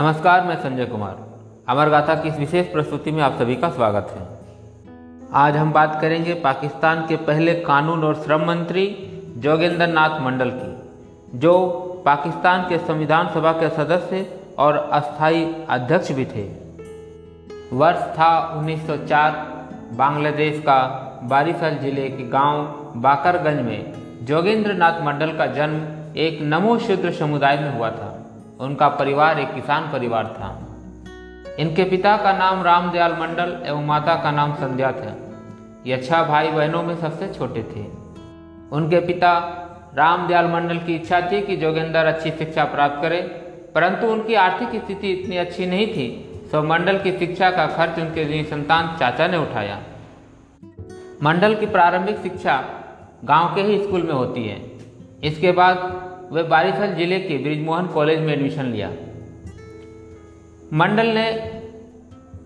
नमस्कार, मैं संजय कुमार। अमर गाथा की इस विशेष प्रस्तुति में आप सभी का स्वागत है। आज हम बात करेंगे पाकिस्तान के पहले कानून और श्रम मंत्री जोगेंद्र नाथ मंडल की, जो पाकिस्तान के संविधान सभा के सदस्य और अस्थाई अध्यक्ष भी थे। वर्ष था 1904 बांग्लादेश का बारिसल ज़िले के गाँव बाकरगंज में। जोगेंद्र नाथ मंडल का जन्म एक नमो शूद्र समुदाय में हुआ था। उनका परिवार एक किसान परिवार था। इनके पिता का नाम रामदयाल मंडल एवं माता का नाम संध्या था। ये छह भाई बहनों में सबसे छोटे थे। उनके पिता रामदयाल मंडल की इच्छा थी कि जोगेंद्र अच्छी शिक्षा प्राप्त करे, परंतु उनकी आर्थिक स्थिति इतनी अच्छी नहीं थी, सो मंडल की शिक्षा का खर्च उनके लिए संतान चाचा ने उठाया। मंडल की प्रारंभिक शिक्षा गाँव के ही स्कूल में होती है। इसके बाद वे बारिशल ज़िले के ब्रिजमोहन कॉलेज में एडमिशन लिया। मंडल ने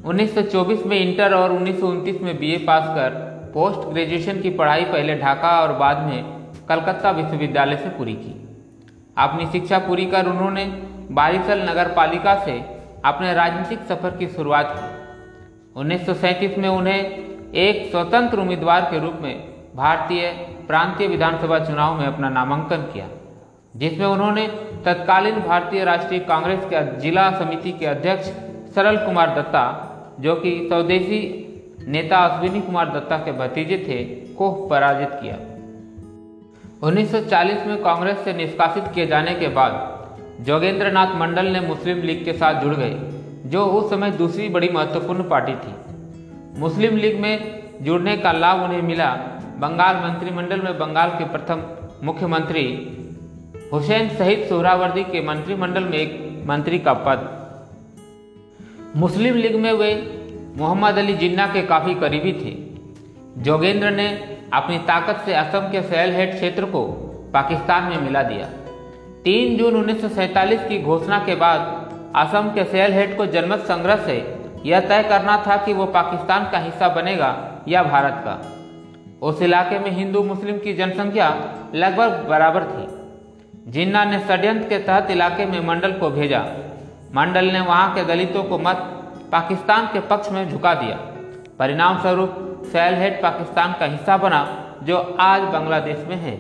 1924 में इंटर और उन्नीस सौ उनतीस में बीए पास कर पोस्ट ग्रेजुएशन की पढ़ाई पहले ढाका और बाद में कलकत्ता विश्वविद्यालय से पूरी की। अपनी शिक्षा पूरी कर उन्होंने बारिशल नगर पालिका से अपने राजनीतिक सफ़र की शुरुआत की। उन्नीस सौ सैंतीस में उन्हें एक स्वतंत्र उम्मीदवार के रूप में भारतीय प्रांतीय विधानसभा चुनाव में अपना नामांकन किया। जिसमें उन्होंने तत्कालीन भारतीय राष्ट्रीय कांग्रेस के जिला समिति के अध्यक्ष सरल कुमार दत्ता, जो कि स्वदेशी नेता अश्विनी कुमार दत्ता के भतीजे थे, को पराजित किया। 1940 में कांग्रेस से निष्कासित किए जाने के बाद जोगेंद्र नाथ मंडल ने मुस्लिम लीग के साथ जुड़ गए, जो उस समय दूसरी बड़ी महत्वपूर्ण पार्टी थी। मुस्लिम लीग में जुड़ने का लाभ उन्हें मिला। बंगाल मंत्रिमंडल में बंगाल के प्रथम मुख्यमंत्री हुसैन शहीद सोहरावर्दी के मंत्रिमंडल में एक मंत्री का पद। मुस्लिम लीग में वे मोहम्मद अली जिन्ना के काफ़ी करीबी थे। जोगेंद्र ने अपनी ताकत से असम के सैलहेट क्षेत्र को पाकिस्तान में मिला दिया। 3 जून उन्नीस की घोषणा के बाद असम के सैलहेट को जनमत संग्रह से यह तय करना था कि वो पाकिस्तान का हिस्सा बनेगा या भारत का। उस इलाके में हिंदू मुस्लिम की जनसंख्या लगभग बराबर थी। जिन्ना ने षड्यंत्र के तहत इलाके में मंडल को भेजा, मंडल ने वहाँ के दलितों को मत, पाकिस्तान के पक्ष में झुका दिया। परिणाम स्वरूप सैलहेट पाकिस्तान का हिस्सा बना, जो आज बांग्लादेश में है।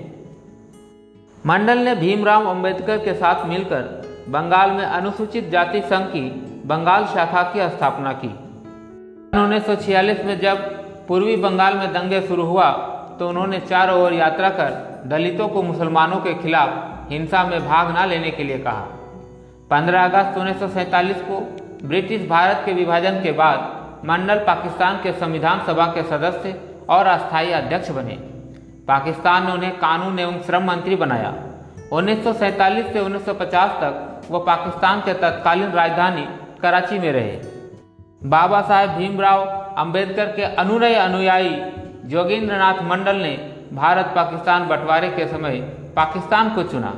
मंडल ने भीमराव अंबेडकर के साथ मिलकर बंगाल में अनुसूचित जाति संघ की बंगाल शाखा की स्थापना की। उन्नीस सौ छियालीस में जब पूर्वी बंगाल में दंगे शुरू हुआ तो उन्होंने चारों ओर यात्रा कर दलितों को मुसलमानों के खिलाफ हिंसा में भाग न लेने के लिए कहा। 15 अगस्त उन्नीस को ब्रिटिश भारत के विभाजन के बाद मंडल पाकिस्तान के संविधान सभा के सदस्य और अस्थायी अध्यक्ष बने। पाकिस्तान ने उन्हें कानून एवं श्रम मंत्री बनाया। उन्नीस से 1950 तक वो पाकिस्तान के तत्कालीन राजधानी कराची में रहे। बाबा साहेब भीमराव अंबेडकर के अनुनय अनुयायी जोगेंद्र नाथ मंडल ने भारत पाकिस्तान बंटवारे के समय पाकिस्तान को चुना।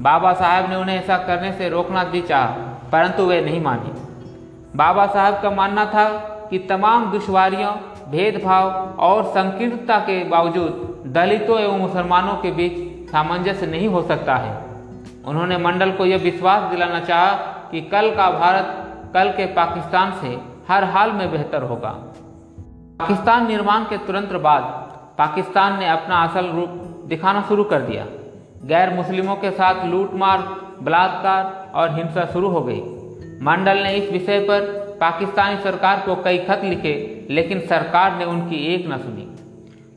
बाबा साहब ने उन्हें ऐसा करने से रोकना भी चाहा, परंतु वे नहीं माने। बाबा साहब का मानना था कि तमाम दुश्वारियों, भेदभाव और संकीर्णता के बावजूद दलितों एवं मुसलमानों के बीच सामंजस्य नहीं हो सकता है। उन्होंने मंडल को यह विश्वास दिलाना चाहा कि कल का भारत, कल के पाकिस्तान से हर हाल में बेहतर होगा। पाकिस्तान निर्माण के तुरंत बाद पाकिस्तान ने अपना असल रूप दिखाना शुरू कर दिया। गैर मुस्लिमों के साथ लूटमार, बलात्कार और हिंसा शुरू हो गई। मंडल ने इस विषय पर पाकिस्तानी सरकार को कई खत लिखे, लेकिन सरकार ने उनकी एक न सुनी।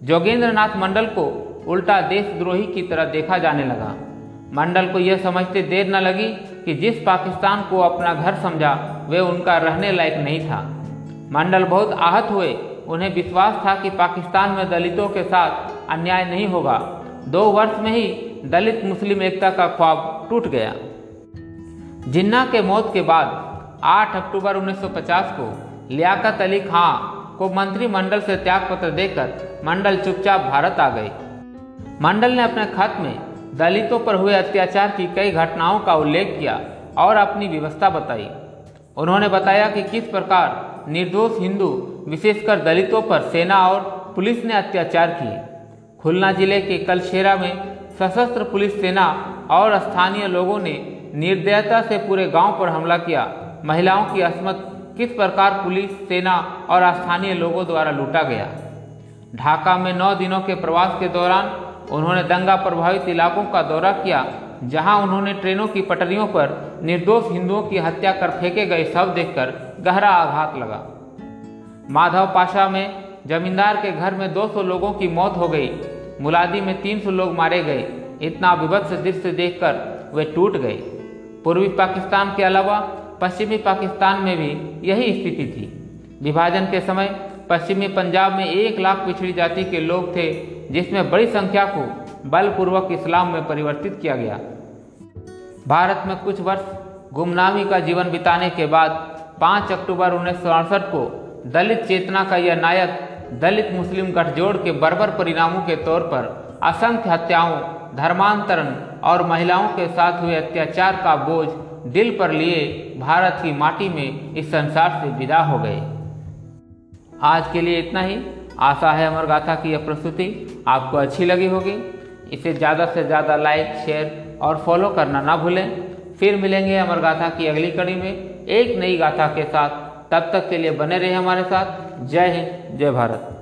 जोगेंद्र नाथ मंडल को उल्टा देशद्रोही की तरह देखा जाने लगा। मंडल को यह समझते देर न लगी कि जिस पाकिस्तान को अपना घर समझा, वे उनका रहने लायक नहीं था। मंडल बहुत आहत हुए उन्हें विश्वास था कि पाकिस्तान में दलितों के साथ अन्याय नहीं होगा। दो वर्ष में ही दलित मुस्लिम एकता का ख्वाब टूट गया। जिन्ना के मौत के बाद 8 अक्टूबर 1950 को लियाकत अली खां को मंत्रिमंडल से त्यागपत्र देकर मंडल चुपचाप भारत आ गए मंडल ने अपने खत में दलितों पर हुए अत्याचार की कई घटनाओं का उल्लेख किया और अपनी व्यवस्था बताई। उन्होंने बताया कि किस प्रकार निर्दोष हिंदू, विशेषकर दलितों पर सेना और पुलिस ने अत्याचार किए। खुलना ज़िले के कलशेरा में सशस्त्र पुलिस सेना और स्थानीय लोगों ने निर्दयता से पूरे गाँव पर हमला किया। महिलाओं की असमत किस प्रकार पुलिस, सेना और स्थानीय लोगों द्वारा लूटा गया? ढाका में नौ दिनों के प्रवास के दौरान उन्होंने दंगा प्रभावित इलाकों का दौरा किया जहाँ उन्होंने ट्रेनों की पटरियों पर निर्दोष हिंदुओं की हत्या कर फेंके गए शव देखकर गहरा आघात लगा। माधव पाशा में जमींदार के घर में 200 लोगों की मौत हो गई। मुलादी में 300 लोग मारे गए। इतना विभत्स दृश्य देखकर वे टूट गए। पूर्वी पाकिस्तान के अलावा पश्चिमी पाकिस्तान में भी यही स्थिति थी। विभाजन के समय पश्चिमी पंजाब में एक लाख पिछड़ी जाति के लोग थे, जिसमें बड़ी संख्या को बलपूर्वक इस्लाम में परिवर्तित किया गया। भारत में कुछ वर्ष गुमनामी का जीवन बिताने के बाद 5 अक्टूबर उन्नीस को दलित चेतना का यह नायक दलित मुस्लिम गठजोड़ के बर्बर परिणामों के तौर पर असंख्य हत्याओं, धर्मांतरण और महिलाओं के साथ हुए अत्याचार का बोझ दिल पर लिए भारत की माटी में इस संसार से विदा हो गए। आज के लिए इतना ही। आशा है अमर गाथा की यह प्रस्तुति आपको अच्छी लगी होगी। इसे ज़्यादा से ज़्यादा लाइक शेयर और फॉलो करना ना भूलें। फिर मिलेंगे अमर गाथा की अगली कड़ी में एक नई गाथा के साथ। तब तक के लिए बने रहे हमारे साथ। जय हिंद, जय भारत।